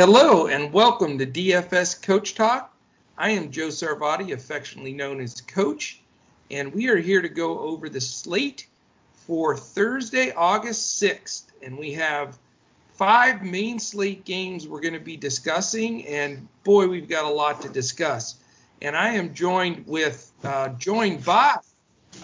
Hello and welcome to DFS Coach Talk. I am Joe Sarvadi, affectionately known as Coach, and we are here to go over the slate for Thursday, August 6th. And we have five main slate games we're going to be discussing, and boy, we've got a lot to discuss. And I am joined with, uh, joined by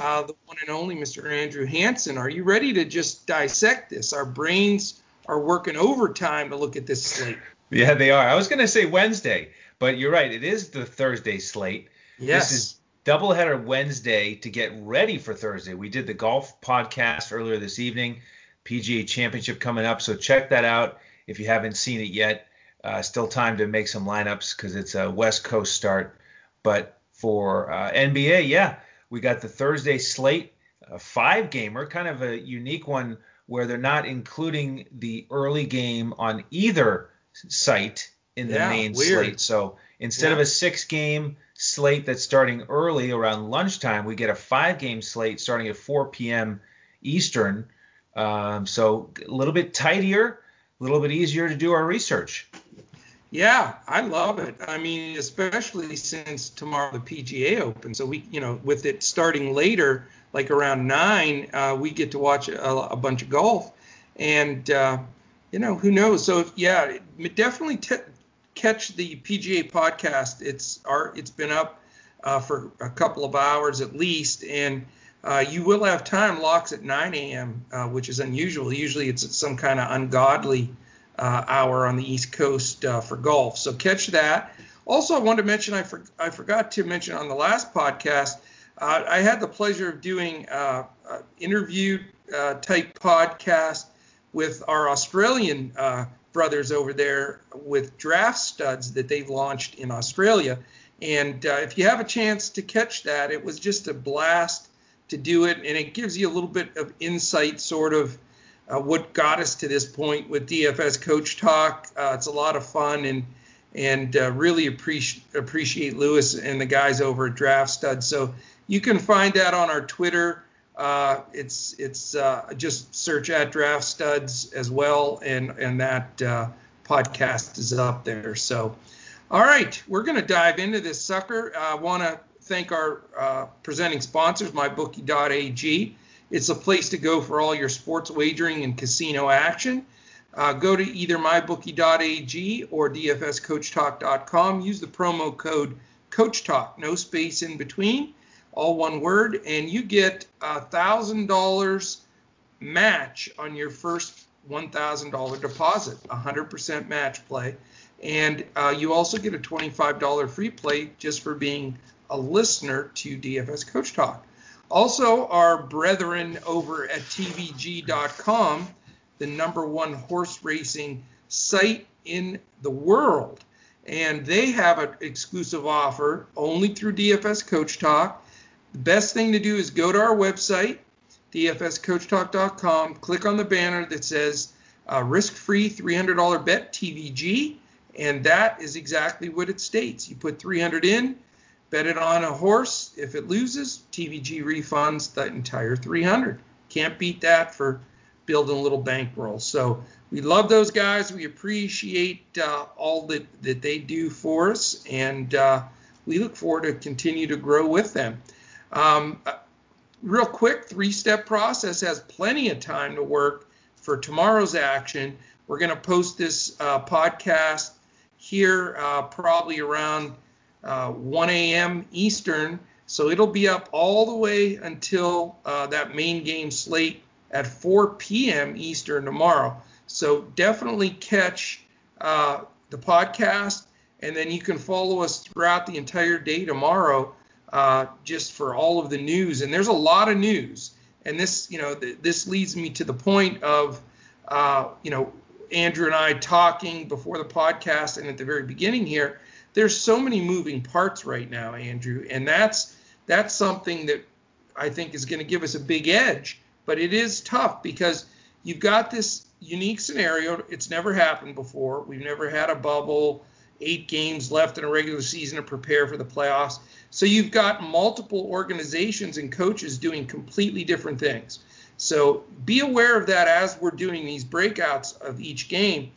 uh, the one and only Mr. Andrew Hanson. Are you ready to just dissect this? Our brains are working overtime to look at this slate. Yeah, they are. I was going to say Wednesday, but you're right. It is the Thursday slate. Yes. This is doubleheader Wednesday to get ready for Thursday. We did the golf podcast earlier this evening, PGA Championship coming up, so check that out if you haven't seen it yet. Uh, still time to make some lineups because it's a West Coast start. But for uh, NBA, yeah, we got the Thursday slate, a five gamer, kind of a unique one where they're not including the early game on either site in the Yeah, main weird. slate. So instead Yeah. of a six game slate that's starting early around lunchtime, we get a five game slate starting at 4 p.m. Eastern. Um, so a little bit tidier, a little bit easier to do our research. Yeah, I love it. I mean, especially since tomorrow the PGA Open, so we, you know, with it starting later, like around nine, uh, we get to watch a, a bunch of golf, and uh, you know, who knows? So yeah, definitely t- catch the PGA podcast. It's our, it's been up uh, for a couple of hours at least, and uh, you will have time locks at 9 a.m., uh, which is unusual. Usually it's at some kind of ungodly uh, hour on the East Coast uh, for golf. So catch that. Also, I wanted to mention I, for, I forgot to mention on the last podcast, uh, I had the pleasure of doing uh, interview type podcast with our Australian uh, brothers over there with draft studs that they've launched in Australia. And uh, if you have a chance to catch that, it was just a blast to do it, and it gives you a little bit of insight, sort of uh, what got us to this point with DFS Coach Talk. Uh, it's a lot of fun, and and uh, really appreciate appreciate Lewis and the guys over at Draft Stud. So you can find that on our Twitter. Uh, it's it's uh, just search at Draft Studs as well, and and that uh, podcast is up there. So, all right, we're going to dive into this sucker. I want to thank our uh, presenting sponsors, MyBookie.ag. It's a place to go for all your sports wagering and casino action. Uh, go to either mybookie.ag or dfscoachtalk.com. Use the promo code CoachTalk, no space in between, all one word, and you get a thousand dollars match on your first $1,000 deposit, a 100% match play, and uh, you also get a $25 free play just for being a listener to DFS Coach Talk. Also, our brethren over at TVG.com, the number one horse racing site in the world, and they have an exclusive offer only through DFS Coach Talk. The best thing to do is go to our website, dfscoachtalk.com, click on the banner that says uh, risk-free $300 bet TVG, and that is exactly what it states. You put 300 in, bet it on a horse. If it loses, TVG refunds the entire 300. Can't beat that for building a little bankroll. So we love those guys. We appreciate uh, all that, that they do for us, and uh, we look forward to continue to grow with them. Um, real quick, three-step process has plenty of time to work for tomorrow's action. We're going to post this uh, podcast here uh, probably around uh, 1 a.m. Eastern. So it'll be up all the way until uh, that main game slate at 4 p.m. Eastern tomorrow. So definitely catch uh, the podcast, and then you can follow us throughout the entire day tomorrow, uh, just for all of the news. And there's a lot of news, and this, you know, th- this leads me to the point of, uh, you know, Andrew and I talking before the podcast and at the very beginning here. There's so many moving parts right now, Andrew, and that's that's something that I think is going to give us a big edge. But it is tough because you've got this unique scenario. It's never happened before. We've never had a bubble, eight games left in a regular season to prepare for the playoffs. So you've got multiple organizations and coaches doing completely different things. So be aware of that as we're doing these breakouts of each game.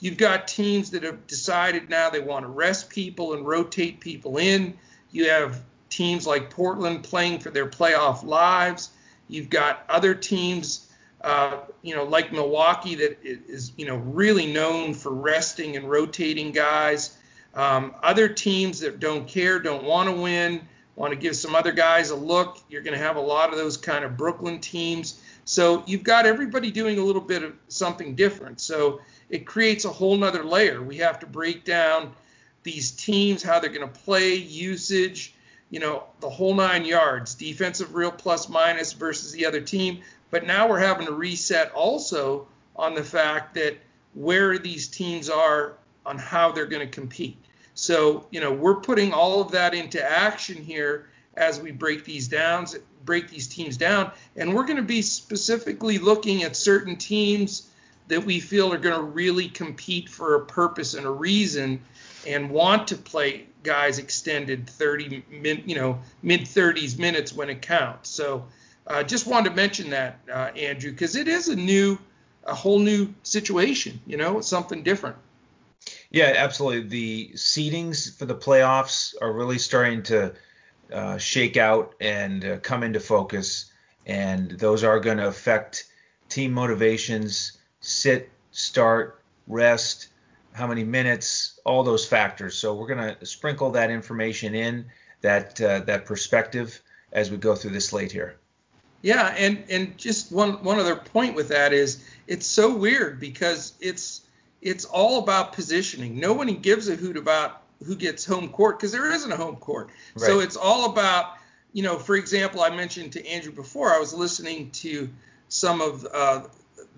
You've got teams that have decided now they want to rest people and rotate people in. You have teams like Portland playing for their playoff lives. You've got other teams, uh, you know, like Milwaukee that is, you know, really known for resting and rotating guys. Um, other teams that don't care, don't want to win, want to give some other guys a look. You're going to have a lot of those kind of Brooklyn teams. So you've got everybody doing a little bit of something different. So it creates a whole nother layer. We have to break down these teams, how they're going to play, usage, you know, the whole nine yards, defensive real plus minus versus the other team. But now we're having to reset also on the fact that where these teams are on how they're going to compete. So, you know, we're putting all of that into action here as we break these downs, break these teams down, and we're going to be specifically looking at certain teams that we feel are going to really compete for a purpose and a reason and want to play guys extended 30 min, you know mid 30s minutes when it counts so uh, just wanted to mention that uh, andrew because it is a new a whole new situation you know something different yeah absolutely the seedings for the playoffs are really starting to uh, shake out and uh, come into focus and those are going to affect team motivations sit, start, rest, how many minutes, all those factors. So we're going to sprinkle that information in, that uh, that perspective as we go through this slate here. Yeah, and and just one one other point with that is it's so weird because it's it's all about positioning. No one gives a hoot about who gets home court because there isn't a home court. Right. So it's all about you know, for example, I mentioned to Andrew before I was listening to some of uh,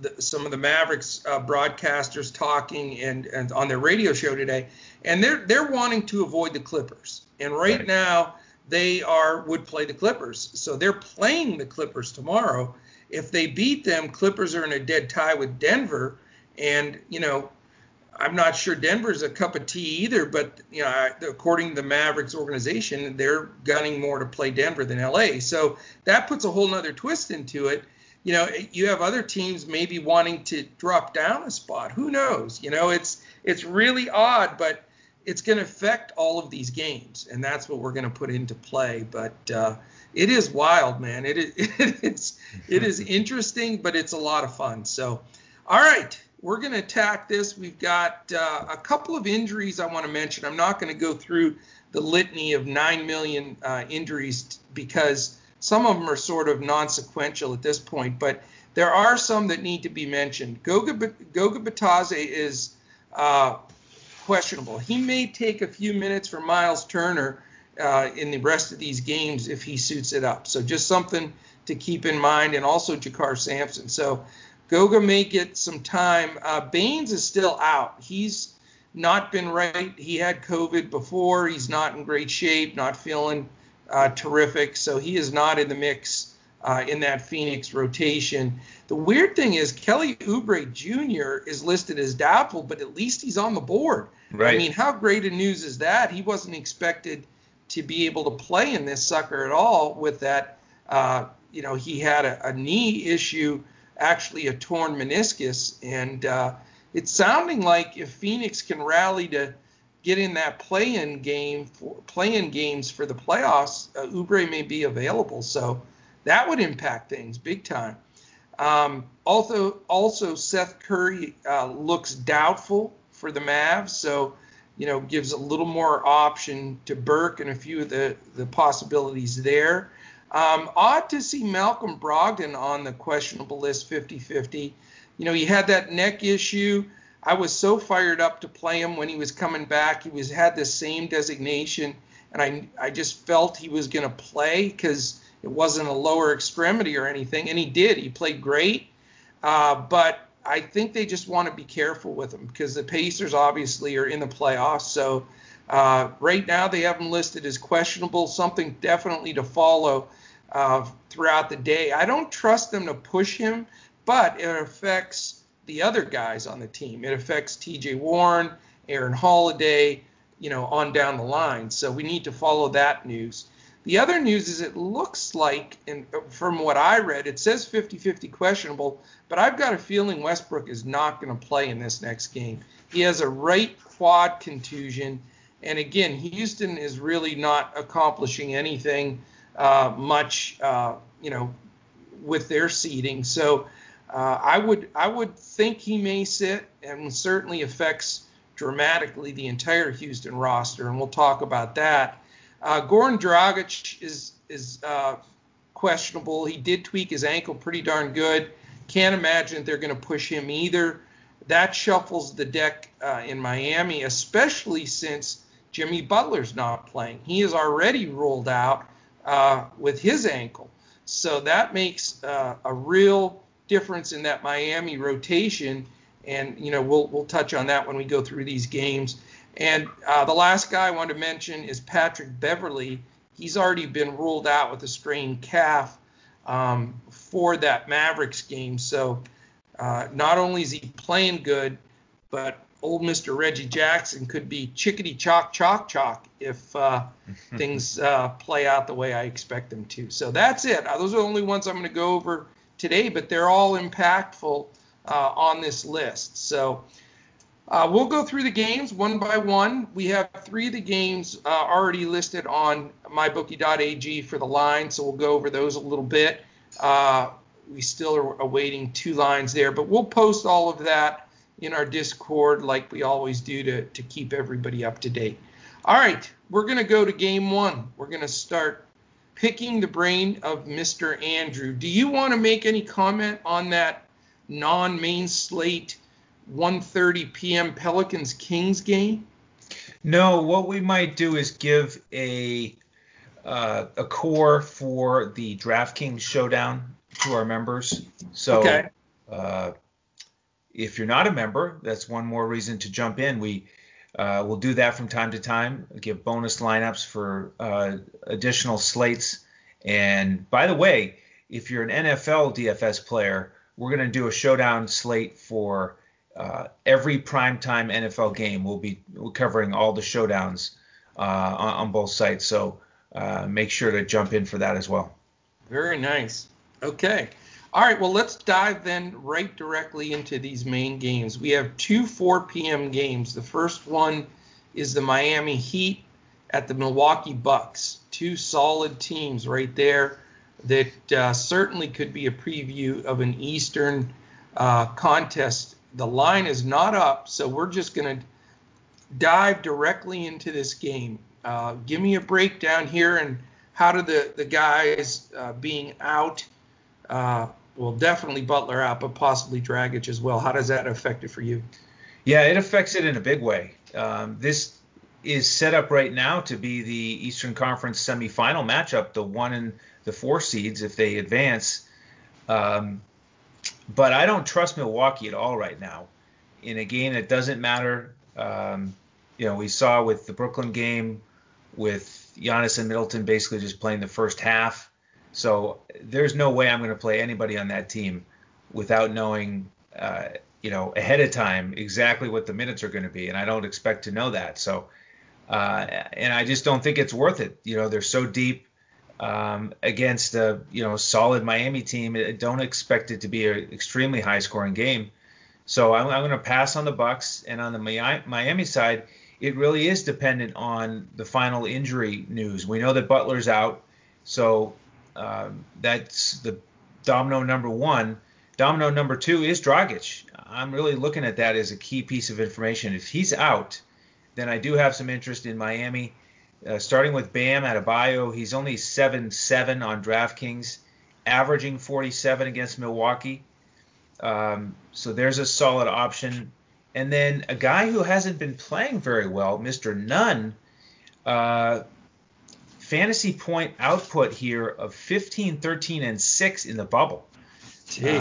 the, some of the Mavericks uh, broadcasters talking and, and on their radio show today, and they're they're wanting to avoid the Clippers. And right, right, now they are would play the Clippers, so they're playing the Clippers tomorrow. If they beat them, Clippers are in a dead tie with Denver, and you know. I'm not sure Denver's a cup of tea either, but you know, according to the Mavericks organization, they're gunning more to play Denver than LA. So that puts a whole nother twist into it you know, you have other teams maybe wanting to drop down a spot. Who knows? You know, it's it's really odd, but it's going to affect all of these games, and that's what we're going to put into play. But uh, it is wild, man. It is it's it is interesting, but it's a lot of fun. So, all right, we're going to attack this. We've got uh, a couple of injuries I want to mention. I'm not going to go through the litany of nine million uh, injuries because some of them are sort of non-sequential at this point, but there are some that need to be mentioned. Goga, Goga Bitadze is uh, questionable. He may take a few minutes for Miles Turner uh, in the rest of these games if he suits it up. So just something to keep in mind, and also JaKarr Sampson. So Goga may get some time. Uh, Baynes is still out. He's not been right. He had COVID before. He's not in great shape, not feeling uh, terrific. So he is not in the mix uh, in that Phoenix rotation. The weird thing is Kelly Oubre Jr. is listed as doubtful, but at least he's on the board. Right. I mean, how great a news is that? He wasn't expected to be able to play in this sucker at all with that. Uh, you know, he had a, a, knee issue, actually a torn meniscus, and uh, it's sounding like if Phoenix can rally to get in that play-in game, for, play-in games for the playoffs, uh, Oubre may be available. So that would impact things big time. Um, also, also Seth Curry uh, looks doubtful for the Mavs, so you know gives a little more option to Burke and a few of the the possibilities there. Um, odd to see Malcolm Brogdon on the questionable list 50-50. You know, he had that neck issue. I was so fired up to play him when he was coming back. He was had the same designation, and I I just felt he was going to play because it wasn't a lower extremity or anything, and he did. He played great, uh, but I think they just want to be careful with him because the Pacers obviously are in the playoffs. So uh, right now they have him listed as questionable, something definitely to follow uh, throughout the day. I don't trust them to push him, but it affects the other guys on the team. It affects T.J. Warren, Aaron Holiday, you know, on down the line. So we need to follow that news. The other news is it looks like, and from what I read, it says 50-50 questionable, but I've got a feeling Westbrook is not going to play in this next game. He has a right quad contusion, and again, Houston is really not accomplishing anything uh, much, uh, you know, with their seeding. So uh, I would I would think he may sit, and certainly affects dramatically the entire Houston roster, and we'll talk about that. Uh, Goran Dragic is is uh, questionable. He did tweak his ankle pretty darn good. Can't imagine they're going to push him either. That shuffles the deck uh, in Miami, especially since Jimmy Butler's not playing. He is already ruled out uh, with his ankle, so that makes uh, a real difference in that Miami rotation. And you know we'll we'll touch on that when we go through these games. And uh, the last guy I want to mention is Patrick Beverley. He's already been ruled out with a strained calf um, for that Mavericks game. So uh, not only is he playing good, but old Mr. Reggie Jackson could be chickadee chalk chalk chalk if uh, things uh, play out the way I expect them to. So that's it. Uh, those are the only ones I'm going to go over today, but they're all impactful uh, on this list. So uh, we'll go through the games one by one. We have three of the games uh, already listed on mybookie.ag for the line, so we'll go over those a little bit. Uh, we still are awaiting two lines there, but we'll post all of that in our Discord like we always do to, to keep everybody up to date. All right, we're going to go to game one. We're going to start picking the brain of Mr. Andrew. Do you want to make any comment on that non main slate? 1:30 p.m. Pelicans Kings game? No, what we might do is give a uh, a core for the DraftKings showdown to our members. So okay. uh, if you're not a member, that's one more reason to jump in. We uh, will do that from time to time, give bonus lineups for uh, additional slates. And by the way, if you're an NFL DFS player, we're going to do a showdown slate for uh, every primetime NFL game. We'll be covering all the showdowns uh, on, on, both sites. So uh, make sure to jump in for that as well. Very nice. Okay. All right. Well, let's dive then right directly into these main games. We have two 4 p.m. games. The first one is the Miami Heat at the Milwaukee Bucks. Two solid teams right there that uh, certainly could be a preview of an Eastern uh, contest the line is not up, so we're just going to dive directly into this game. Uh, give me a breakdown here and how do the the guys uh, being out, uh, well, definitely Butler out, but possibly Dragic as well. How does that affect it for you? Yeah, it affects it in a big way. Um, this is set up right now to be the Eastern Conference semifinal matchup, the one and the four seeds if they advance. Um, but I don't trust Milwaukee at all right now in a game that doesn't matter. Um, you know, we saw with the Brooklyn game with Giannis and Middleton basically just playing the first half. So there's no way I'm going to play anybody on that team without knowing, uh, you know, ahead of time exactly what the minutes are going to be, and I don't expect to know that. So, uh, and I just don't think it's worth it. You know, they're so deep um, against a you know solid Miami team. Don't expect it to be an extremely high scoring game. So I'm, I'm going to pass on the Bucks and on the Miami side. It really is dependent on the final injury news. We know that Butler's out, so um, that's the domino number one. Domino number two is Dragic. I'm really looking at that as a key piece of information. If he's out, then I do have some interest in Miami. Uh, starting with Bam Adebayo, he's only 7 7 on DraftKings, averaging 47 against Milwaukee. Um, so there's a solid option. And then a guy who hasn't been playing very well, Mr. Nunn, uh, fantasy point output here of 15, 13, and 6 in the bubble.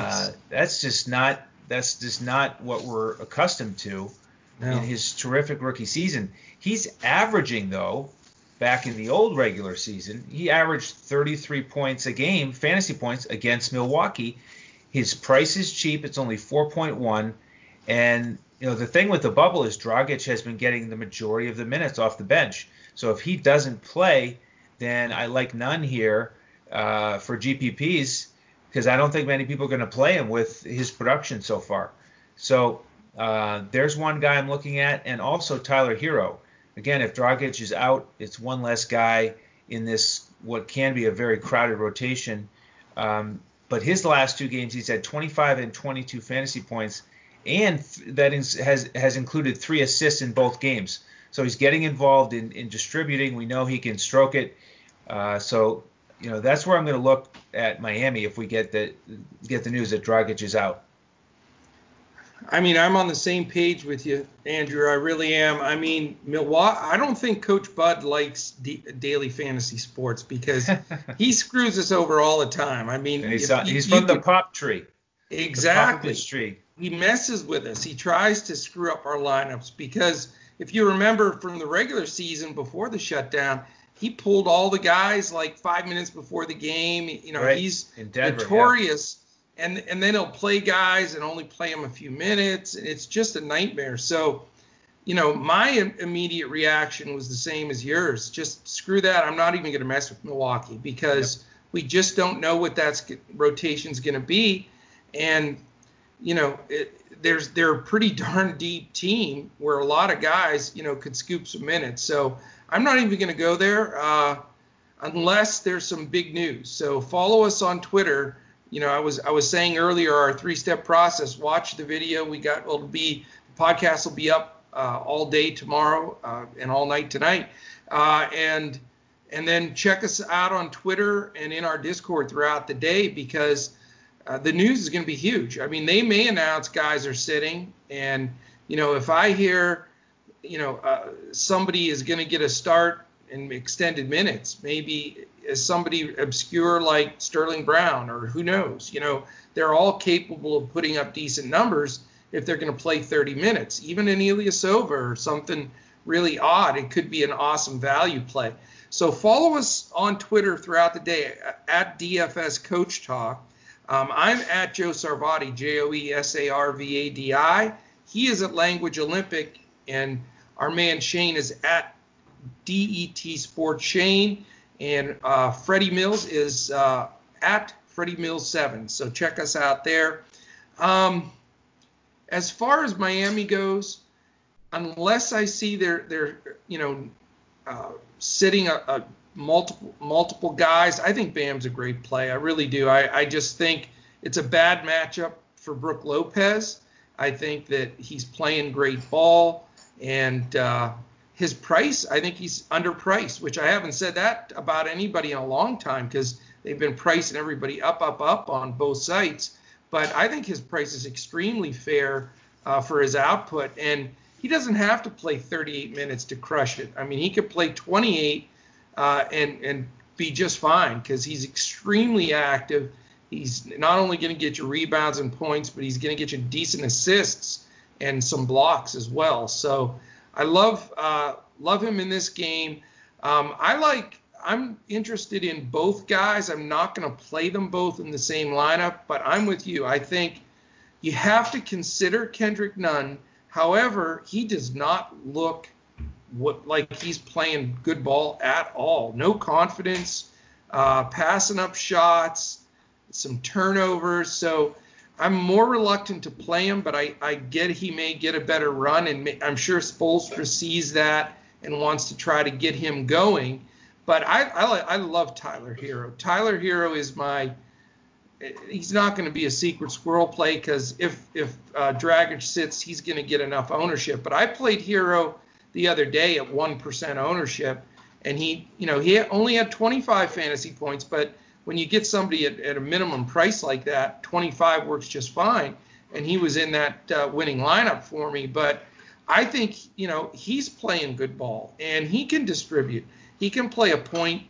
Uh, that's just not that's just not what we're accustomed to no. in his terrific rookie season. He's averaging though back in the old regular season, he averaged 33 points a game, fantasy points against Milwaukee. His price is cheap; it's only 4.1. And you know the thing with the bubble is Dragic has been getting the majority of the minutes off the bench. So if he doesn't play, then I like Nunn here uh, for GPPs because I don't think many people are going to play him with his production so far. So uh, there's one guy I'm looking at, and also Tyler Herro. Again, if Dragic is out, it's one less guy in this what can be a very crowded rotation. Um, but his last two games, he's had 25 and 22 fantasy points, and that is, has has included three assists in both games. So he's getting involved in, in distributing. We know he can stroke it. Uh, so you know that's where I'm going to look at Miami if we get the get the news that Dragic is out. I mean, I'm on the same page with you, Andrew. I really am. I mean, Milwaukee. I don't think Coach Bud likes d- daily fantasy sports because he screws us over all the time. I mean, he's, he's from the pop tree. Exactly. The tree. He messes with us. He tries to screw up our lineups because if you remember from the regular season before the shutdown, he pulled all the guys like five minutes before the game. You know, right. he's Denver, notorious. Yeah. And, and then he'll play guys and only play them a few minutes. And it's just a nightmare. So, you know, my immediate reaction was the same as yours. Just screw that. I'm not even going to mess with Milwaukee because yep. we just don't know what that rotation's going to be. And, you know, it, there's they're a pretty darn deep team where a lot of guys, you know, could scoop some minutes. So I'm not even going to go there uh, unless there's some big news. So follow us on Twitter. You know, I was I was saying earlier our three-step process. Watch the video. We got will be the podcast will be up uh, all day tomorrow uh, and all night tonight, uh, and and then check us out on Twitter and in our Discord throughout the day because uh, the news is going to be huge. I mean, they may announce guys are sitting, and you know, if I hear you know, uh, somebody is going to get a start in extended minutes. Maybe as somebody obscure like Sterling Brown or who knows. You know, they're all capable of putting up decent numbers if they're going to play 30 minutes. Even in Ilyasova or something really odd, it could be an awesome value play. So follow us on Twitter throughout the day at DFS Coach Talk. Um, I'm at Joe Sarvadi, J O E S A R V A D I. He is at Language Olympic, and our man Shane is at DET Sports Shane, and uh, Freddie Mills is uh, at Freddie Mills Seven. So check us out there. Um, as far as Miami goes, unless I see they're they're you know uh, sitting a, a, multiple multiple guys, I think Bam's a great play. I really do. I, I just think it's a bad matchup for Brook Lopez. I think that he's playing great ball. And uh, his price, I think he's underpriced, which I haven't said that about anybody in a long time because they've been pricing everybody up, up, up on both sites. But I think his price is extremely fair uh, for his output. And he doesn't have to play 38 minutes to crush it. I mean, he could play 28 uh, and, and be just fine because he's extremely active. He's not only going to get you rebounds and points, but he's going to get you decent assists and some blocks as well. So I love uh, love him in this game. Um, I like. I'm interested in both guys. I'm not going to play them both in the same lineup, but I'm with you. I think you have to consider Kendrick Nunn. However, he does not look what like he's playing good ball at all. No confidence, uh, passing up shots, some turnovers. So I'm more reluctant to play him, but I, I get he may get a better run, and may, I'm sure Spoelstra sees that and wants to try to get him going. But I, I, I love Tyler Herro. Tyler Herro is my he's not going to be a secret squirrel play because if if uh, Dragic sits, he's going to get enough ownership. But I played Herro the other day at one percent ownership, and he you know he only had 25 fantasy points, but when you get somebody at, at, a minimum price like that, 25 works just fine. And he was in that uh, winning lineup for me. But I think, you know, he's playing good ball and he can distribute. He can play a point,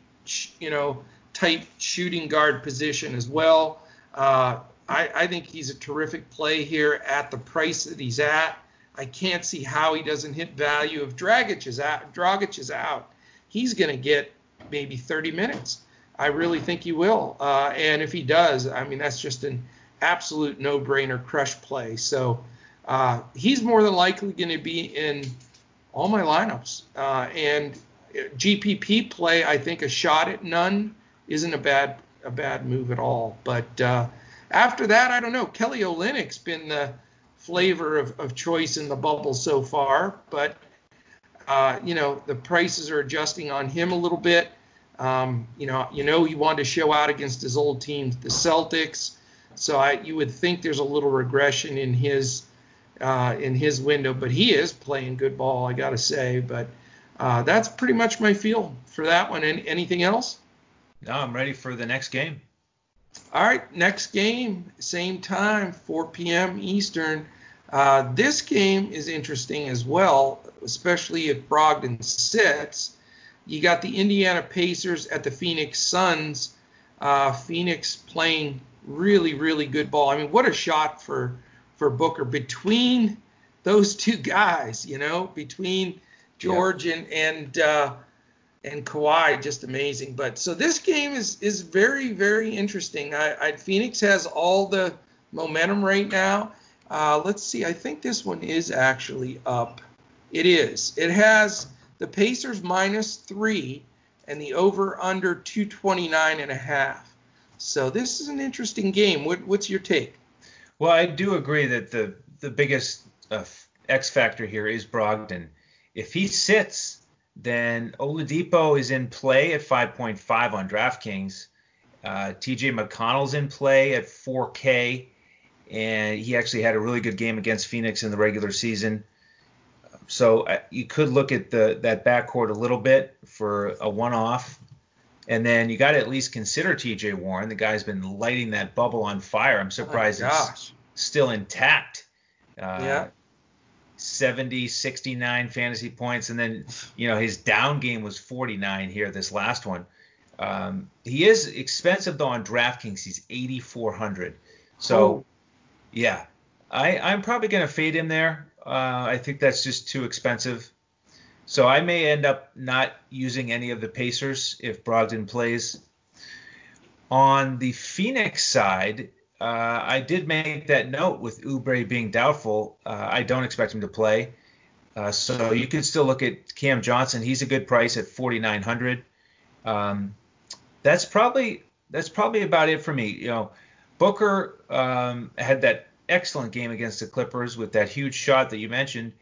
you know, type shooting guard position as well. Uh, I, I think he's a terrific play here at the price that he's at. I can't see how he doesn't hit value. If Dragic is out, Dragic is out, he's going to get maybe 30 minutes. I really think he will. Uh, and if he does, I mean, that's just an absolute no-brainer crush play. So uh, he's more than likely going to be in all my lineups. Uh, and GPP play, I think a shot at Nunn isn't a bad a bad move at all. But uh, after that, I don't know. Kelly Olynyk's been the flavor of, of choice in the bubble so far, but uh, you know the prices are adjusting on him a little bit. Um, you know, you know he wanted to show out against his old team, the Celtics. So I, you would think there's a little regression in his uh, in his window, but he is playing good ball, I got to say. But uh, that's pretty much my feel for that one. Any, anything else? No, I'm ready for the next game. All right, next game, same time, 4 p.m. Eastern. Uh, this game is interesting as well, especially if Brogdon sits. You got the Indiana Pacers at the Phoenix Suns. Uh, Phoenix playing really, really good ball. I mean, what a shot for for Booker between those two guys. You know, between George and and uh, and Kawhi, just amazing. But so this game is is very, very interesting. I, I Phoenix has all the momentum right now. Uh, let's see. I think this one is actually up. It is. It has the Pacers minus three and the over under 229 and a half. So this is an interesting game. What, what's your take? Well, I do agree that the the biggest uh, X factor here is Brogdon. If he sits, then Oladipo is in play at 5.5 on DraftKings. Uh, TJ McConnell's in play at 4K, and he actually had a really good game against Phoenix in the regular season. So uh, you could look at the that backcourt a little bit for a one-off and then you got to at least consider T.J. Warren. The guy's been lighting that bubble on fire. I'm surprised oh it's still intact. Uh, yeah. 70, 69 fantasy points, and then you know his down game was 49 here. This last one. Um, he is expensive though on DraftKings. He's 8,400. So, oh. yeah, I, I'm probably going to fade him there. Uh, I think that's just too expensive. So I may end up not using any of the Pacers if Brogdon plays. On the Phoenix side, uh, I did make that note with Oubre being doubtful. Uh, I don't expect him to play. Uh, so you can still look at Cam Johnson. He's a good price at 4,900. Um, that's probably that's probably about it for me. You know, Booker um, had that excellent game against the Clippers with that huge shot that you mentioned.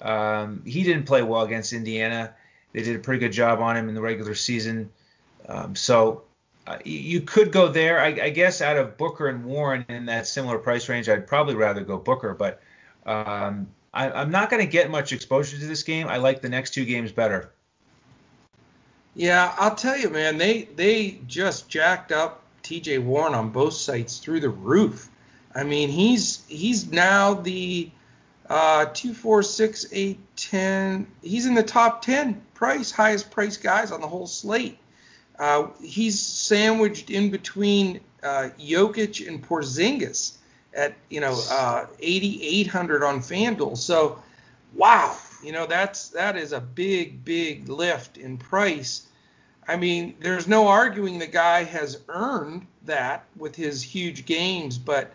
Um, he didn't play well against Indiana. They did a pretty good job on him in the regular season. Um, so uh, you could go there. I, I, guess out of Booker and Warren in that similar price range, I'd probably rather go Booker. But um, I, am not going to get much exposure to this game. I like the next two games better. Yeah, I'll tell you, man. They they just jacked up T.J. Warren on both sites through the roof. I mean, he's he's now the uh, two, four, six, eight, ten. He's in the top ten price, highest price guys on the whole slate. Uh, he's sandwiched in between uh, Jokic and Porzingis at you know uh, 8,800 on FanDuel. So, wow, you know that's that is a big, big lift in price. I mean, there's no arguing the guy has earned that with his huge games, but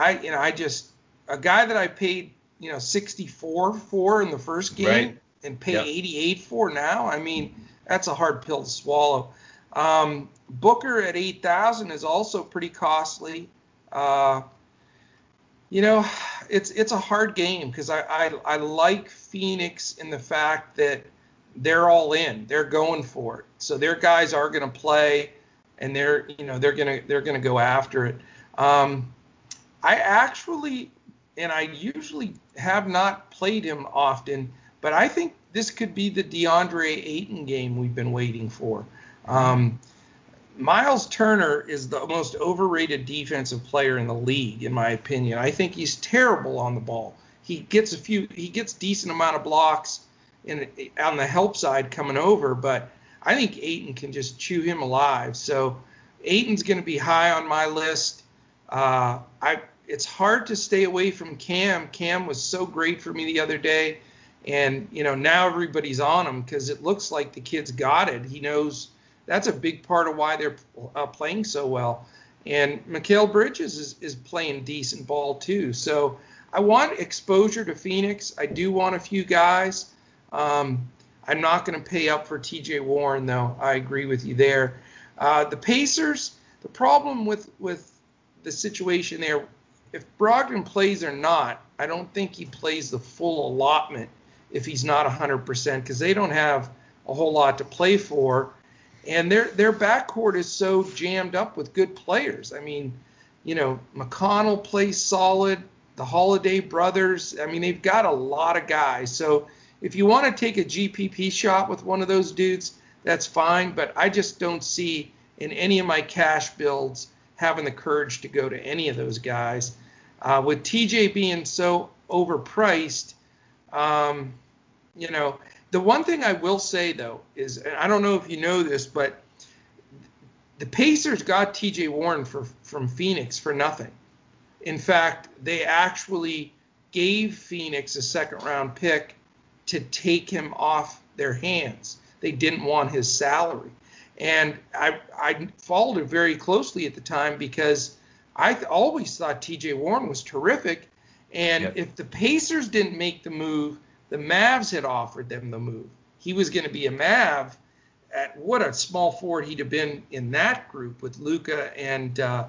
I, you know, I just a guy that I paid you know 64 for in the first game right. and pay yep. 88 for now. I mean, that's a hard pill to swallow. Um, Booker at 8,000 is also pretty costly. Uh, you know, it's it's a hard game because I, I I like Phoenix in the fact that they're all in, they're going for it. So their guys are going to play, and they're you know they're gonna they're gonna go after it. Um, I actually and I usually have not played him often, but I think this could be the DeAndre Ayton game we've been waiting for. Um, Miles Turner is the most overrated defensive player in the league, in my opinion. I think he's terrible on the ball. He gets a few, he gets decent amount of blocks in on the help side coming over, but I think Ayton can just chew him alive. So Ayton's going to be high on my list. Uh, I it's hard to stay away from Cam. Cam was so great for me the other day, and you know now everybody's on him because it looks like the kid's got it. He knows that's a big part of why they're uh, playing so well. And Mikal Bridges is, is playing decent ball too. So I want exposure to Phoenix. I do want a few guys. Um, I'm not going to pay up for TJ Warren, though. I agree with you there. Uh, the Pacers, the problem with with the situation there, if Brogdon plays or not, I don't think he plays the full allotment if he's not 100% because they don't have a whole lot to play for, and their their backcourt is so jammed up with good players. I mean, you know, McConnell plays solid. The Holiday brothers. I mean, they've got a lot of guys. So if you want to take a GPP shot with one of those dudes, that's fine. But I just don't see in any of my cash builds having the courage to go to any of those guys. Uh, with TJ being so overpriced, um, you know, the one thing I will say though is, and I don't know if you know this, but the Pacers got TJ Warren for, from Phoenix for nothing. In fact, they actually gave Phoenix a second round pick to take him off their hands. They didn't want his salary. And I, I followed it very closely at the time because I always thought TJ Warren was terrific. And yep. if the Pacers didn't make the move, the Mavs had offered them the move. He was going to be a Mav. At what a small forward he'd have been in that group with Luka and uh,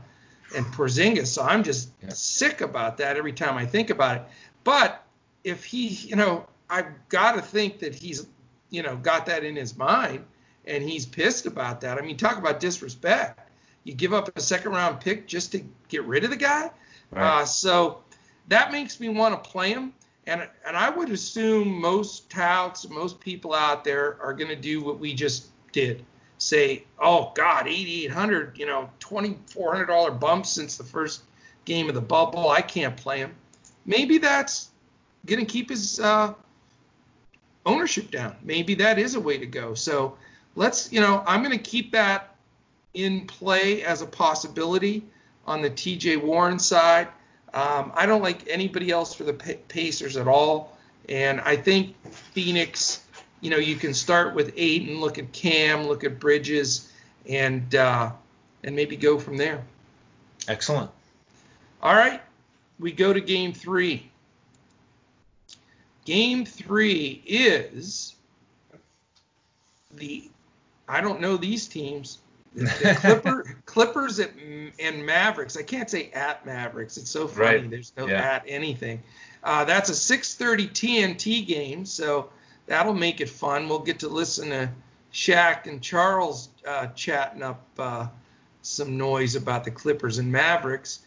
and Porzingis. So I'm just yep. sick about that every time I think about it. But if he, you know, I've got to think that he's, you know, got that in his mind and he's pissed about that. I mean, talk about disrespect. You give up a second round pick just to get rid of the guy. Right. Uh, so that makes me want to play him. And, and I would assume most touts, most people out there are going to do what we just did. Say, oh God, 8,800, you know, $2,400 bump since the first game of the bubble. I can't play him. Maybe that's going to keep his uh, ownership down. Maybe that is a way to go. So let's, you know, I'm going to keep that in play as a possibility on the TJ Warren side. Um, I don't like anybody else for the Pacers at all. And I think Phoenix, you know, you can start with Ayton, look at Cam, look at Bridges, and uh, and maybe go from there. Excellent. All right, we go to game three. Game three is the I don't know these teams. The Clipper, Clippers at, and Mavericks. I can't say at Mavericks. It's so funny. Right. There's no yeah. at anything. Uh, that's a 6:30 TNT game, so that'll make it fun. We'll get to listen to Shaq and Charles uh, chatting up uh, some noise about the Clippers and Mavericks.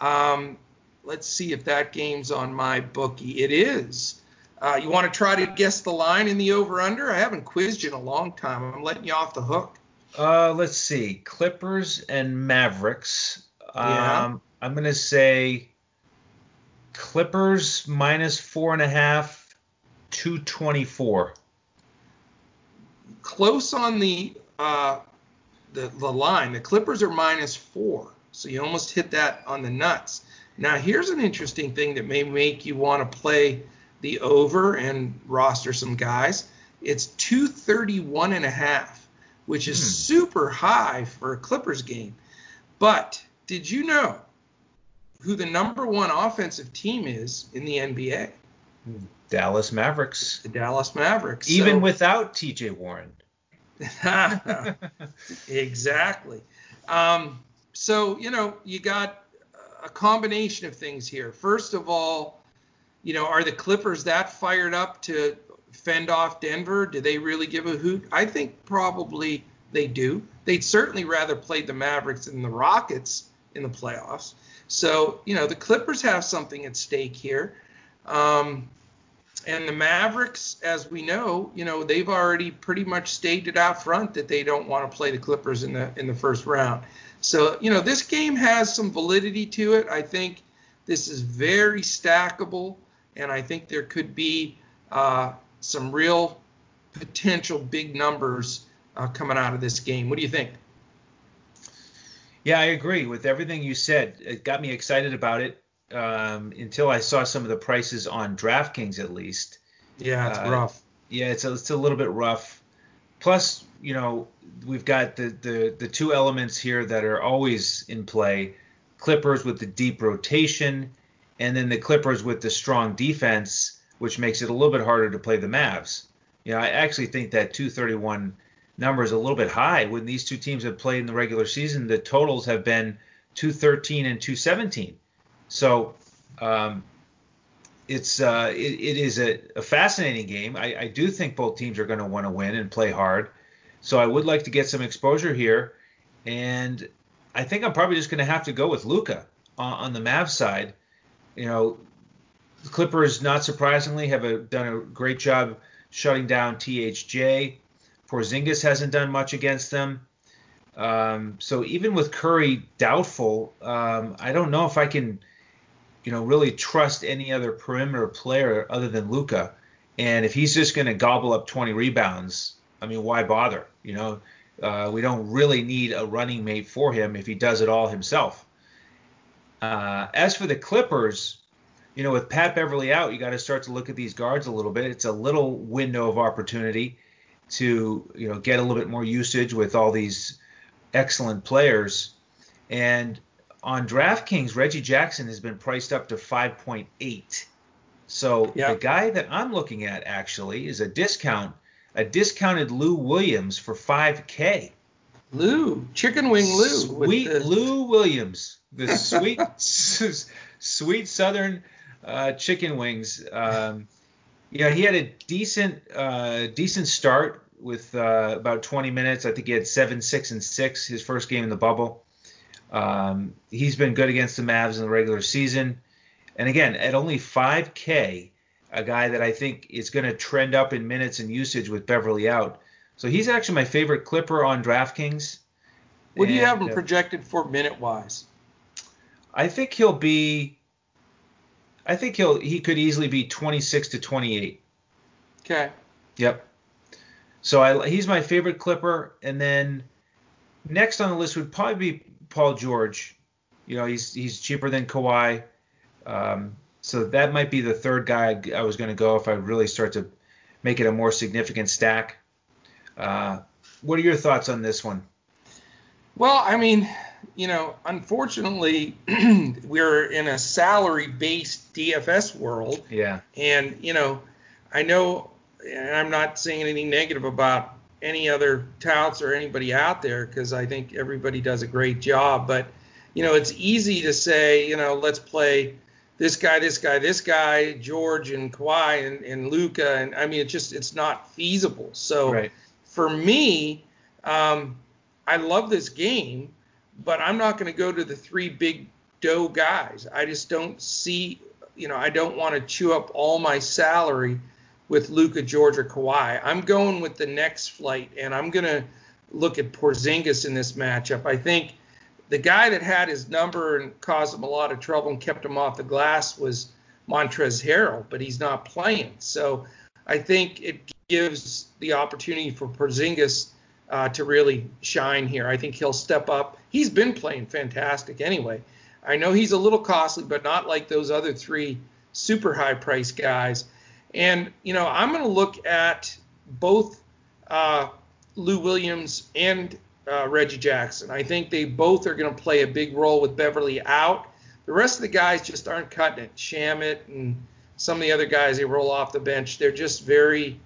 Um, let's see if that game's on my bookie. It is. Uh, you want to try to guess the line in the over/under? I haven't quizzed you in a long time. I'm letting you off the hook. Uh, let's see. Clippers and Mavericks. Yeah. Um, I'm gonna say Clippers minus four and a half, two twenty four. Close on the uh, the the line. The Clippers are minus four, so you almost hit that on the nuts. Now here's an interesting thing that may make you want to play the over and roster some guys. It's 231 and a half which is hmm. super high for a Clippers game. But did you know who the number one offensive team is in the NBA? Dallas Mavericks. The Dallas Mavericks. Even so, without TJ Warren. exactly. Um, so, you know, you got a combination of things here. First of all, you know, are the Clippers that fired up to fend off Denver? Do they really give a hoot? I think probably they do. They'd certainly rather play the Mavericks than the Rockets in the playoffs. So, you know, the Clippers have something at stake here. Um, and the Mavericks, as we know, you know, they've already pretty much stated out front that they don't want to play the Clippers in the in the first round. So, you know, this game has some validity to it. I think this is very stackable, and I think there could be uh, some real potential big numbers uh, coming out of this game. What do you think? Yeah, I agree with everything you said. It got me excited about it um, until I saw some of the prices on DraftKings, at least. Yeah, it's uh, rough. Yeah, it's a, it's a little bit rough. Plus, you know, we've got the, the the two elements here that are always in play: Clippers with the deep rotation, and then the Clippers with the strong defense which makes it a little bit harder to play the Mavs. You know, I actually think that 231 number is a little bit high. When these two teams have played in the regular season, the totals have been 213 and 217. So um, it's uh, it, it is a, a, fascinating game. I, I, do think both teams are going to want to win and play hard. So I would like to get some exposure here, and I think I'm probably just going to have to go with Luka on, on the Mavs side. You know, the Clippers, not surprisingly, have a, done a great job shutting down THJ. Porzingis hasn't done much against them. Um, so even with Curry doubtful, um, I don't know if I can, you know, really trust any other perimeter player other than Luka. And if he's just going to gobble up 20 rebounds, I mean, why bother? You know, uh, we don't really need a running mate for him if he does it all himself. Uh, as for the Clippers, you know, with Pat Beverley out, you got to start to look at these guards a little bit. It's a little window of opportunity to, you know, get a little bit more usage with all these excellent players. And on DraftKings, Reggie Jackson has been priced up to 5.8. So yep. the guy that I'm looking at actually is a discount, a discounted Lou Williams for 5K. Lou, chicken wing Lou, sweet the... Lou Williams, the sweet, sweet Southern uh, chicken wings. Um, yeah, he had a decent, uh, decent start with uh, about 20 minutes. I think he had seven, six, and six his first game in the bubble. Um, he's been good against the Mavs in the regular season. And again, at only 5K, a guy that I think is going to trend up in minutes and usage with Beverley out. So he's actually my favorite Clipper on DraftKings. What do you have him uh, projected for minute wise? I think he'll be. I think he'll he could easily be 26 to 28. Okay. Yep. So I, he's my favorite Clipper, and then next on the list would probably be Paul George. You know, he's he's cheaper than Kawhi, um, so that might be the third guy I was going to go if I really start to make it a more significant stack. Uh, what are your thoughts on this one? Well, I mean, you know, unfortunately, we're in a salary-based DFS world. Yeah. And you know, I know and I'm not saying anything negative about any other touts or anybody out there because I think everybody does a great job. But you know, it's easy to say, you know, let's play this guy, this guy, this guy, George and Kawhi and, and Luka, and I mean, it's just it's not feasible. So right. for me, um, I love this game, but I'm not going to go to the three big dough guys. I just don't see, you know, I don't want to chew up all my salary with Luka, George, or Kawhi. I'm going with the next flight, and I'm going to look at Porzingis in this matchup. I think the guy that had his number and caused him a lot of trouble and kept him off the glass was Montrezl Harrell, but he's not playing. So I think it gives the opportunity for Porzingis uh, to really shine here. I think he'll step up. He's been playing fantastic anyway. I know he's a little costly, but not like those other three super high price guys. And, you know, I'm going to look at both uh, Lou Williams and uh, Reggie Jackson. I think they both are going to play a big role with Beverley out. The rest of the guys just aren't cutting it. Shamet and some of the other guys, they roll off the bench. They're just very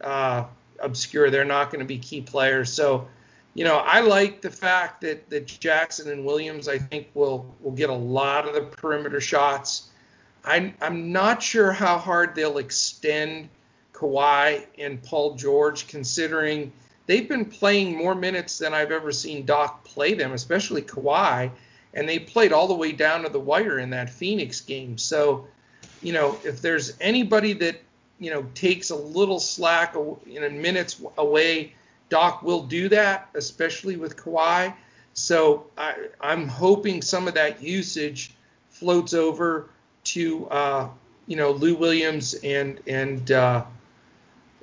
uh, obscure. They're not going to be key players. So, you know, I like the fact that, that Jackson and Williams, I think, will will get a lot of the perimeter shots. I'm, I'm not sure how hard they'll extend Kawhi and Paul George, considering they've been playing more minutes than I've ever seen Doc play them, especially Kawhi, and they played all the way down to the wire in that Phoenix game. So, you know, if there's anybody that you know takes a little slack in minutes away, Doc will do that, especially with Kawhi. So I, I'm hoping some of that usage floats over to uh, you know Lou Williams and and uh,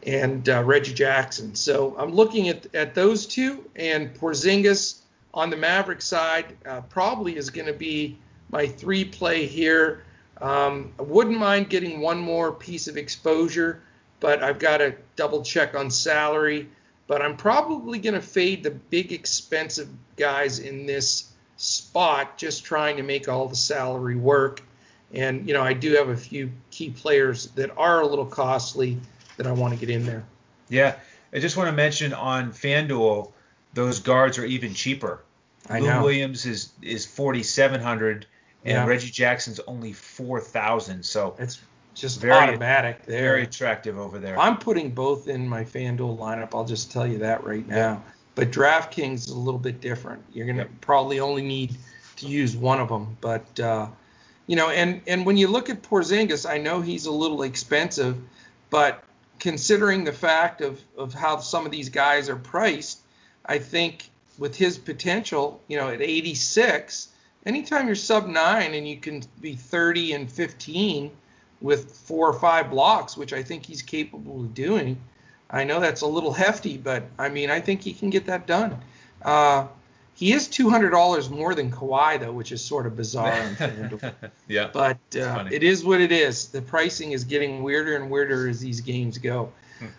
and uh, Reggie Jackson. So I'm looking at at those two and Porzingis on the Maverick side uh, probably is going to be my three play here. Um, I wouldn't mind getting one more piece of exposure, but I've got to double check on salary. But I'm probably going to fade the big expensive guys in this spot, just trying to make all the salary work. And you know, I do have a few key players that are a little costly that I want to get in there. Yeah, I just want to mention on FanDuel, those guards are even cheaper. I Lou know. Williams is is 4,700, and Yeah. Reggie Jackson's only 4,000. So It's just Very- automatic there. very attractive over there. I'm putting both in my FanDuel lineup. I'll just tell you that right now. But DraftKings is a little bit different. You're going to Yep. probably only need to use one of them. But uh, you know, and and when you look at Porzingis, I know he's a little expensive, but considering the fact of of how some of these guys are priced, I think with his potential, you know, at 86, anytime you're sub nine and you can be 30 and 15 with four or five blocks, which I think he's capable of doing. I know that's a little hefty, but I mean, I think he can get that done. Uh, he is $200 more than Kawhi, though, which is sort of bizarre. yeah. but uh, it is what it is. The pricing is getting weirder and weirder as these games go.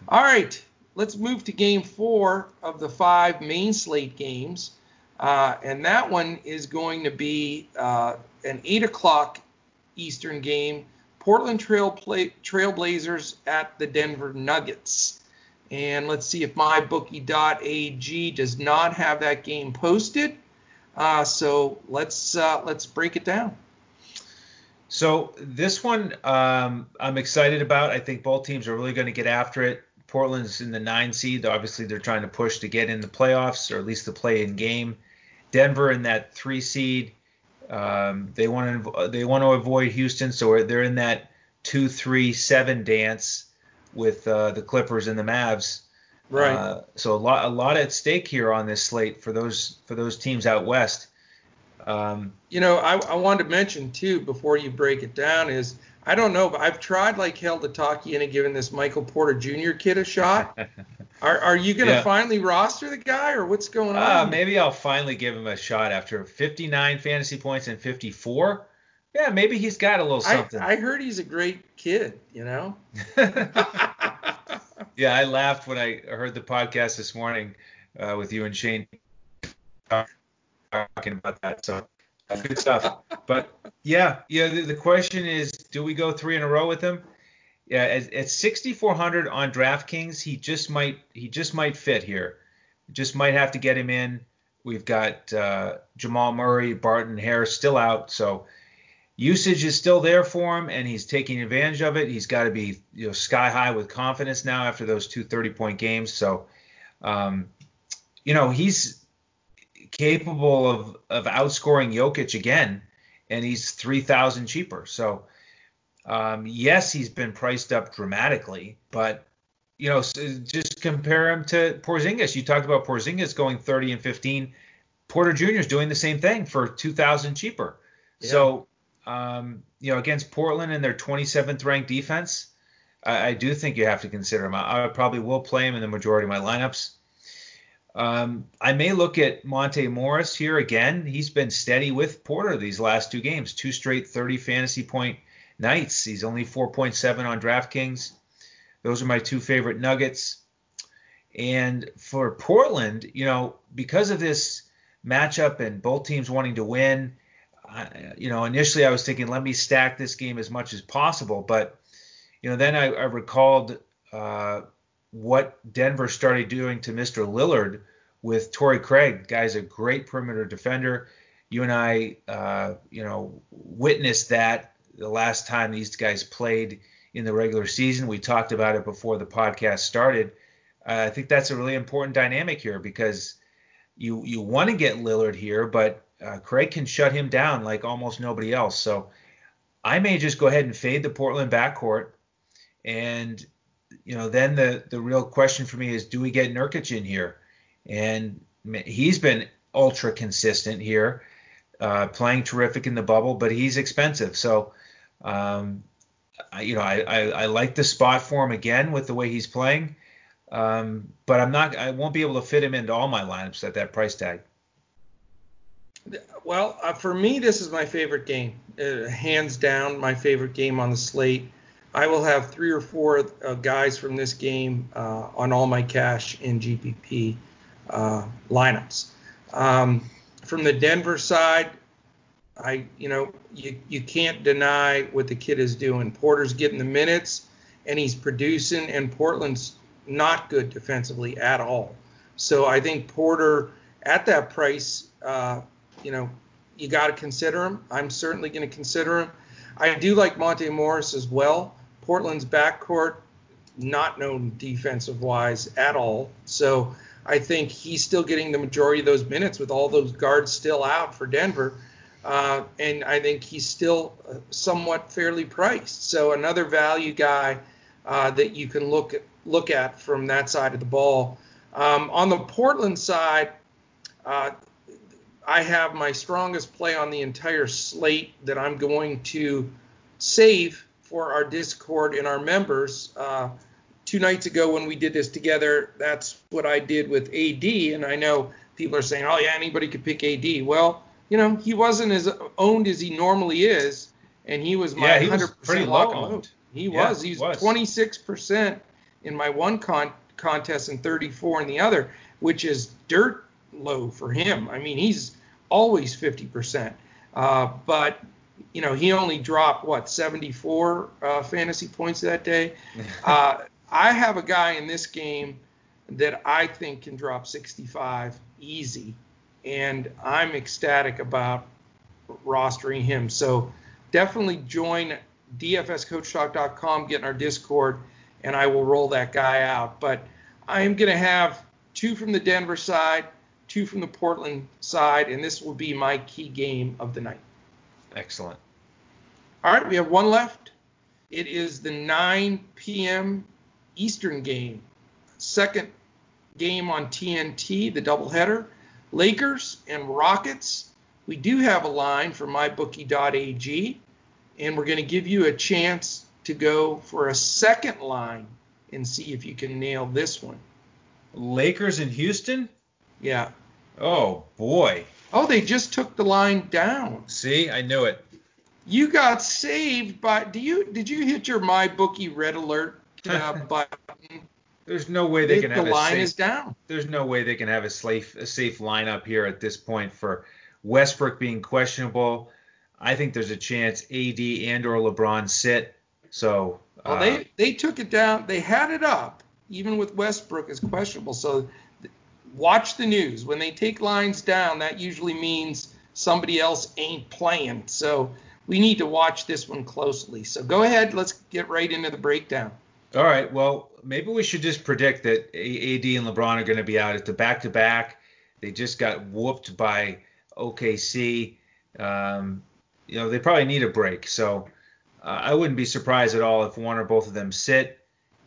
All right, let's move to game four of the five main slate games. Uh, and that one is going to be uh, an 8 o'clock Eastern game. Portland Trail play, Trailblazers at the Denver Nuggets. And let's see if mybookie.ag does not have that game posted. Uh, so let's uh, let's break it down. So this one um, I'm excited about. I think both teams are really going to get after it. Portland's in the nine seed. Obviously, they're trying to push to get in the playoffs or at least the play-in game. Denver in that three seed. Um, they want to they want to avoid Houston, so they're in that two, three, seven dance with uh, the Clippers and the Mavs. Right. Uh, so a lot a lot at stake here on this slate for those for those teams out west. Um, You know, I, I wanted to mention too before you break it down is I don't know, but I've tried like hell to talk you into giving this Michael Porter Jr. kid a shot. Are, are you going to Yeah. finally roster the guy or what's going Uh, on? maybe I'll finally give him a shot after 59 fantasy points and 54. Yeah, maybe he's got a little something. I heard he's a great kid, you know? yeah, I laughed when I heard the podcast this morning uh, with you and Shane talking about that. So uh, good stuff. But yeah, yeah. The, the question is, do we go three in a row with him? Yeah, at, at 6,400 on DraftKings, he just might he just might fit here. Just might have to get him in. We've got uh, Jamal Murray, Barton Harris still out, so usage is still there for him, and he's taking advantage of it. He's got to be you know sky high with confidence now after those two 30 point games. So, um, you know, he's capable of of outscoring Jokic again, and he's 3,000 cheaper. So, um, yes, he's been priced up dramatically, but you know, so just compare him to Porzingis. You talked about Porzingis going 30 and 15. Porter Jr. is doing the same thing for 2,000 cheaper. So, um, you know, against Portland and their 27th ranked defense, I, I do think you have to consider him. I, I probably will play him in the majority of my lineups. Um, I may look at Monte Morris here again. He's been steady with Porter these last two games, two straight 30 fantasy point nights. He's only 4.7 on DraftKings. Those are my two favorite Nuggets. And for Portland, you know, because of this matchup and both teams wanting to win, I, you know, initially I was thinking, let me stack this game as much as possible. But, you know, then I, I recalled uh, what Denver started doing to Mr. Lillard with Torrey Craig. Guy's a great perimeter defender. You and I, uh, you know, witnessed that the last time these guys played in the regular season. We talked about it before the podcast started. Uh, I think that's a really important dynamic here because you you want to get Lillard here, but uh, Craig can shut him down like almost nobody else. So I may just go ahead and fade the Portland backcourt, and you know then the the real question for me is do we get Nurkic in here? And he's been ultra consistent here, uh, playing terrific in the bubble, but he's expensive. So um, I, you know I, I I like the spot for him again with the way he's playing. Um, but I'm not. I won't be able to fit him into all my lineups at that price tag. Well, uh, for me, this is my favorite game. Uh, hands down, my favorite game on the slate. I will have three or four uh, guys from this game uh, on all my cash in GPP uh, lineups. Um, from the Denver side, I, you know, you, you can't deny what the kid is doing. Porter's getting the minutes and he's producing, and Portland's not good defensively at all. So I think Porter at that price, uh, you know, you got to consider him. I'm certainly going to consider him. I do like Monte Morris as well. Portland's backcourt not known defensive wise at all. So I think he's still getting the majority of those minutes with all those guards still out for Denver. Uh, and I think he's still uh, somewhat fairly priced. So another value guy uh, that you can look at, look at from that side of the ball. Um, on the Portland side, uh, I have my strongest play on the entire slate that I'm going to save for our Discord and our members. Uh, two nights ago when we did this together, that's what I did with AD. And I know people are saying, oh, yeah, anybody could pick AD. Well, you know, he wasn't as owned as he normally is. And he was my yeah, he 100% was pretty low owned. He yeah, was. He was 26% in my one con- contest and 34 in the other, which is dirt low for him. I mean, he's always 50%. Uh, but you know, he only dropped what 74 uh, fantasy points that day. Uh, I have a guy in this game that I think can drop 65 easy, and I'm ecstatic about rostering him. So definitely join dfscoachtalk.com, get in our Discord, and I will roll that guy out. But I am going to have two from the Denver side, two from the Portland side, and this will be my key game of the night. Excellent. All right, we have one left. It is the 9 p.m. Eastern game. Second game on TNT, the doubleheader. Lakers and Rockets. We do have a line for mybookie.ag, and we're going to give you a chance to go for a second line and see if you can nail this one. Lakers in Houston? Yeah. Oh, boy. Oh, they just took the line down. See, I knew it. You got saved by. Do you? Did you hit your my bookie red alert uh, button? There's no way they, can have the line safe, is down. There's no way they can have a safe a safe lineup here at this point for Westbrook being questionable. I think there's a chance AD and or LeBron sit. So well, uh, they they took it down. They had it up even with Westbrook as questionable. So watch the news. When they take lines down, that usually means somebody else ain't playing. So we need to watch this one closely. So go ahead, let's get right into the breakdown. All right. Well, maybe we should just predict that AD and LeBron are going to be out at the back to back. They just got whooped by OKC. Um, you know, they probably need a break. So uh, I wouldn't be surprised at all if one or both of them sit.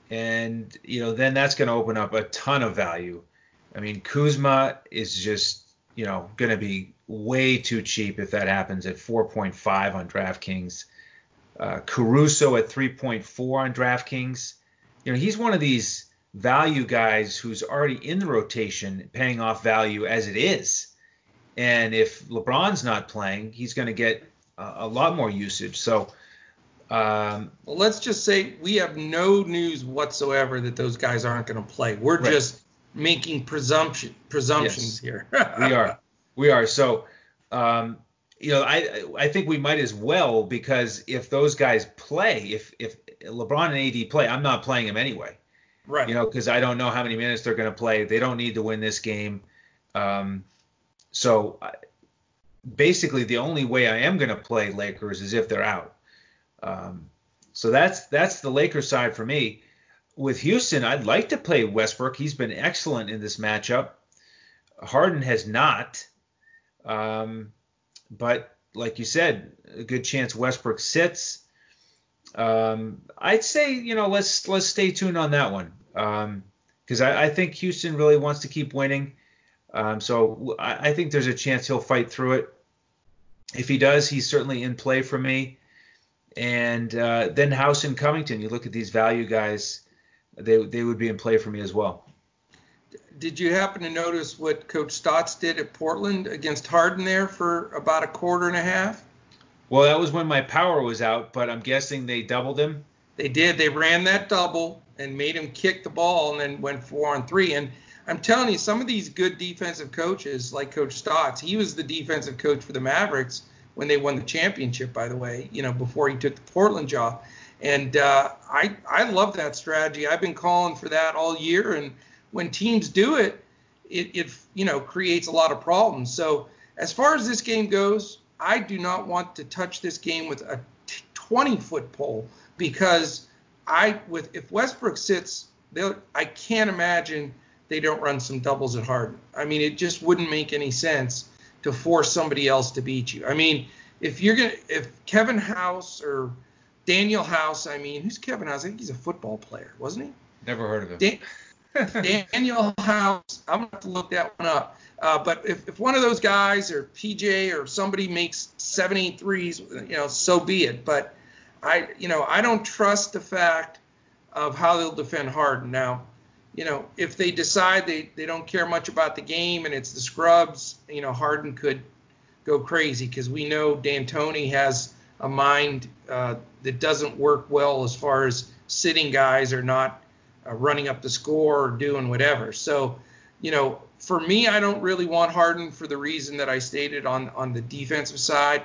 And, you know, then that's going to open up a ton of value. I mean, Kuzma is just, you know, going to be way too cheap if that happens at 4.5 on DraftKings. Uh, Caruso at 3.4 on DraftKings. You know, he's one of these value guys who's already in the rotation, paying off value as it is. And if LeBron's not playing, he's going to get a, a, lot more usage. So, um, well, let's just say we have no news whatsoever that those guys aren't going to play. We're right. just making presumption presumptions yes, here. we are. We are. So, um, you know, I I think we might as well because if those guys play, if if LeBron and AD play, I'm not playing them anyway. Right. You know, because I don't know how many minutes they're going to play. They don't need to win this game. Um, so basically, the only way I am going to play Lakers is if they're out. Um, so that's that's the Lakers side for me. With Houston, I'd like to play Westbrook. He's been excellent in this matchup. Harden has not. Um, but like you said, a good chance Westbrook sits. Um, I'd say you know let's let's stay tuned on that one because um, I, I, think Houston really wants to keep winning. Um, so I, I, think there's a chance he'll fight through it. If he does, he's certainly in play for me. And uh, then House and Covington, you look at these value guys, they they would be in play for me as well did you happen to notice what Coach Stotts did at Portland against Harden there for about a quarter and a half? Well, that was when my power was out, but I'm guessing they doubled him. They did. They ran that double and made him kick the ball and then went four on three. And I'm telling you, some of these good defensive coaches, like Coach Stotts, he was the defensive coach for the Mavericks when they won the championship, by the way, you know, before he took the Portland job. And uh, I I love that strategy. I've been calling for that all year. And when teams do it, it, it you know creates a lot of problems. So as far as this game goes, I do not want to touch this game with a 20 foot pole because I with if Westbrook sits, I can't imagine they don't run some doubles at Harden. I mean, it just wouldn't make any sense to force somebody else to beat you. I mean, if you're gonna if Kevin House or Danuel House, I mean, who's Kevin House? I think he's a football player, wasn't he? Never heard of him. Dan- Danuel House, I'm gonna have to look that one up. Uh, but if, if one of those guys or PJ or somebody makes seven, eight threes, you know, so be it. But I, you know, I don't trust the fact of how they'll defend Harden. Now, you know, if they decide they, they don't care much about the game and it's the scrubs, you know, Harden could go crazy because we know D'Antoni has a mind uh, that doesn't work well as far as sitting guys or not uh, running up the score or doing whatever. So, you know, for me, I don't really want Harden for the reason that I stated on on the defensive side,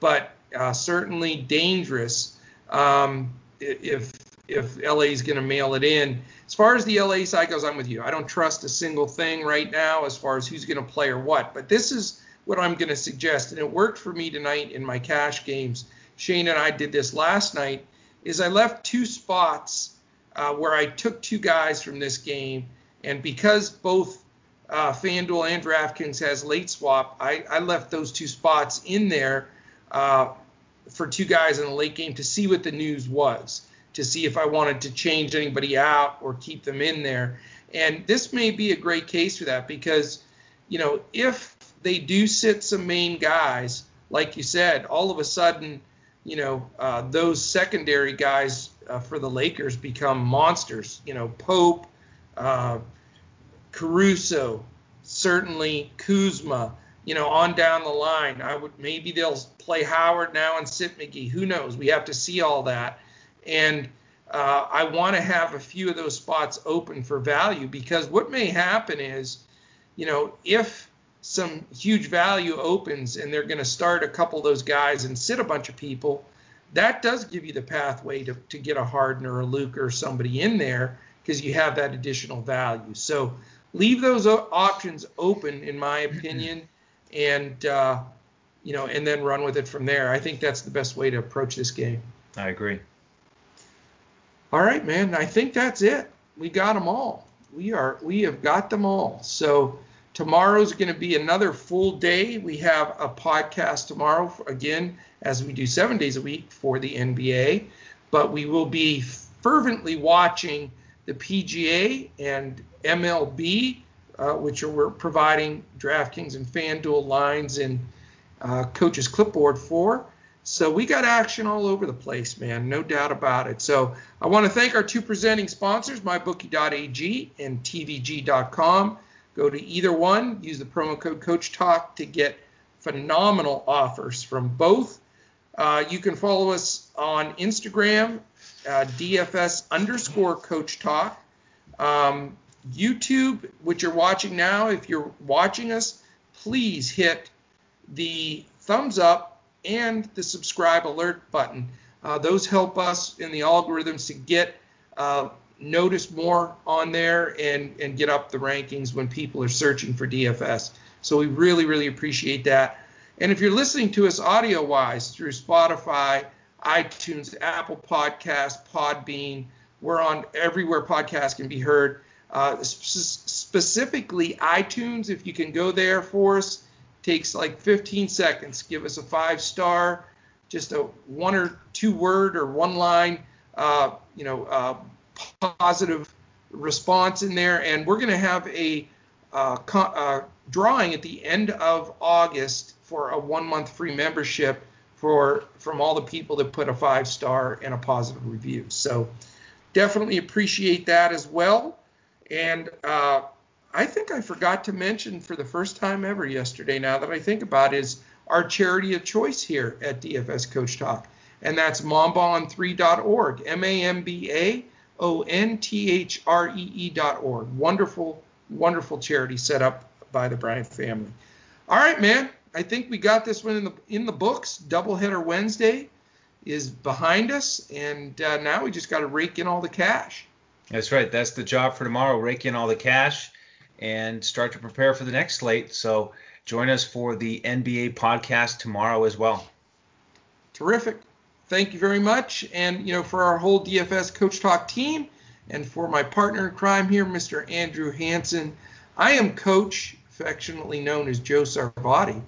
but uh, certainly dangerous um, if if LA is going to mail it in. As far as the LA side goes, I'm with you. I don't trust a single thing right now as far as who's going to play or what. But this is what I'm going to suggest, and it worked for me tonight in my cash games. Shane and I did this last night. Is I left two spots uh, where I took two guys from this game, and because both uh, FanDuel and DraftKings has late swap, I, I left those two spots in there uh, for two guys in the late game to see what the news was, to see if I wanted to change anybody out or keep them in there. And this may be a great case for that because, you know, if they do sit some main guys, like you said, all of a sudden, you know, uh, those secondary guys uh, for the Lakers become monsters. You know, Pope, uh, Caruso, certainly Kuzma, you know, on down the line. I would maybe they'll play Howard now and sit McGee. Who knows? We have to see all that. And uh, I want to have a few of those spots open for value because what may happen is, you know, if some huge value opens and they're going to start a couple of those guys and sit a bunch of people, that does give you the pathway to, to get a Harden or a Luke or somebody in there because you have that additional value. So leave those options open, in my opinion, and uh, you know, and then run with it from there. I think that's the best way to approach this game. I agree. All right, man. I think that's it. We got them all. We are we have got them all. So tomorrow's going to be another full day. We have a podcast tomorrow again, as we do seven days a week for the NBA. But we will be fervently watching the PGA and MLB, uh, which are, we're providing DraftKings and FanDuel lines and uh, coaches clipboard for. So we got action all over the place, man, no doubt about it. So I want to thank our two presenting sponsors, mybookie.ag and tvg.com. Go to either one, use the promo code Coach Talk to get phenomenal offers from both. Uh, you can follow us on Instagram uh, DFS underscore Coach Talk. Um, YouTube, which you're watching now, if you're watching us, please hit the thumbs up and the subscribe alert button. Uh, those help us in the algorithms to get uh, noticed more on there and, and get up the rankings when people are searching for DFS. So we really, really appreciate that. And if you're listening to us audio wise through Spotify, iTunes, Apple Podcast, Podbean. We're on everywhere podcasts can be heard. Uh, sp- specifically, iTunes, if you can go there for us, takes like 15 seconds. Give us a five star, just a one or two word or one line, uh, you know, uh, positive response in there. And we're going to have a uh, co- uh, drawing at the end of August for a one month free membership for from all the people that put a five star and a positive review. So definitely appreciate that as well. And uh, I think I forgot to mention for the first time ever yesterday. Now that I think about it, is our charity of choice here at DFS Coach Talk, and that's mambaon3.org. M-A-M-B-A-O-N-T-H-R-E-E.org. Wonderful, wonderful charity set up by the Bryant family. All right, man. I think we got this one in the in the books. Doubleheader Wednesday is behind us, and uh, now we just got to rake in all the cash. That's right. That's the job for tomorrow. Rake in all the cash and start to prepare for the next slate. So join us for the NBA podcast tomorrow as well. Terrific. Thank you very much. And, you know, for our whole DFS Coach Talk team and for my partner in crime here, Mr. Andrew Hanson, I am Coach, affectionately known as Joe Sarvadi,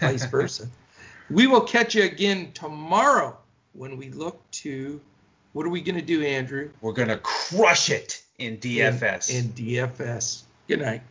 vice versa. we will catch you again tomorrow when we look to what are we going to do, Andrew? We're going to crush it in DFS. In, in DFS. Good night.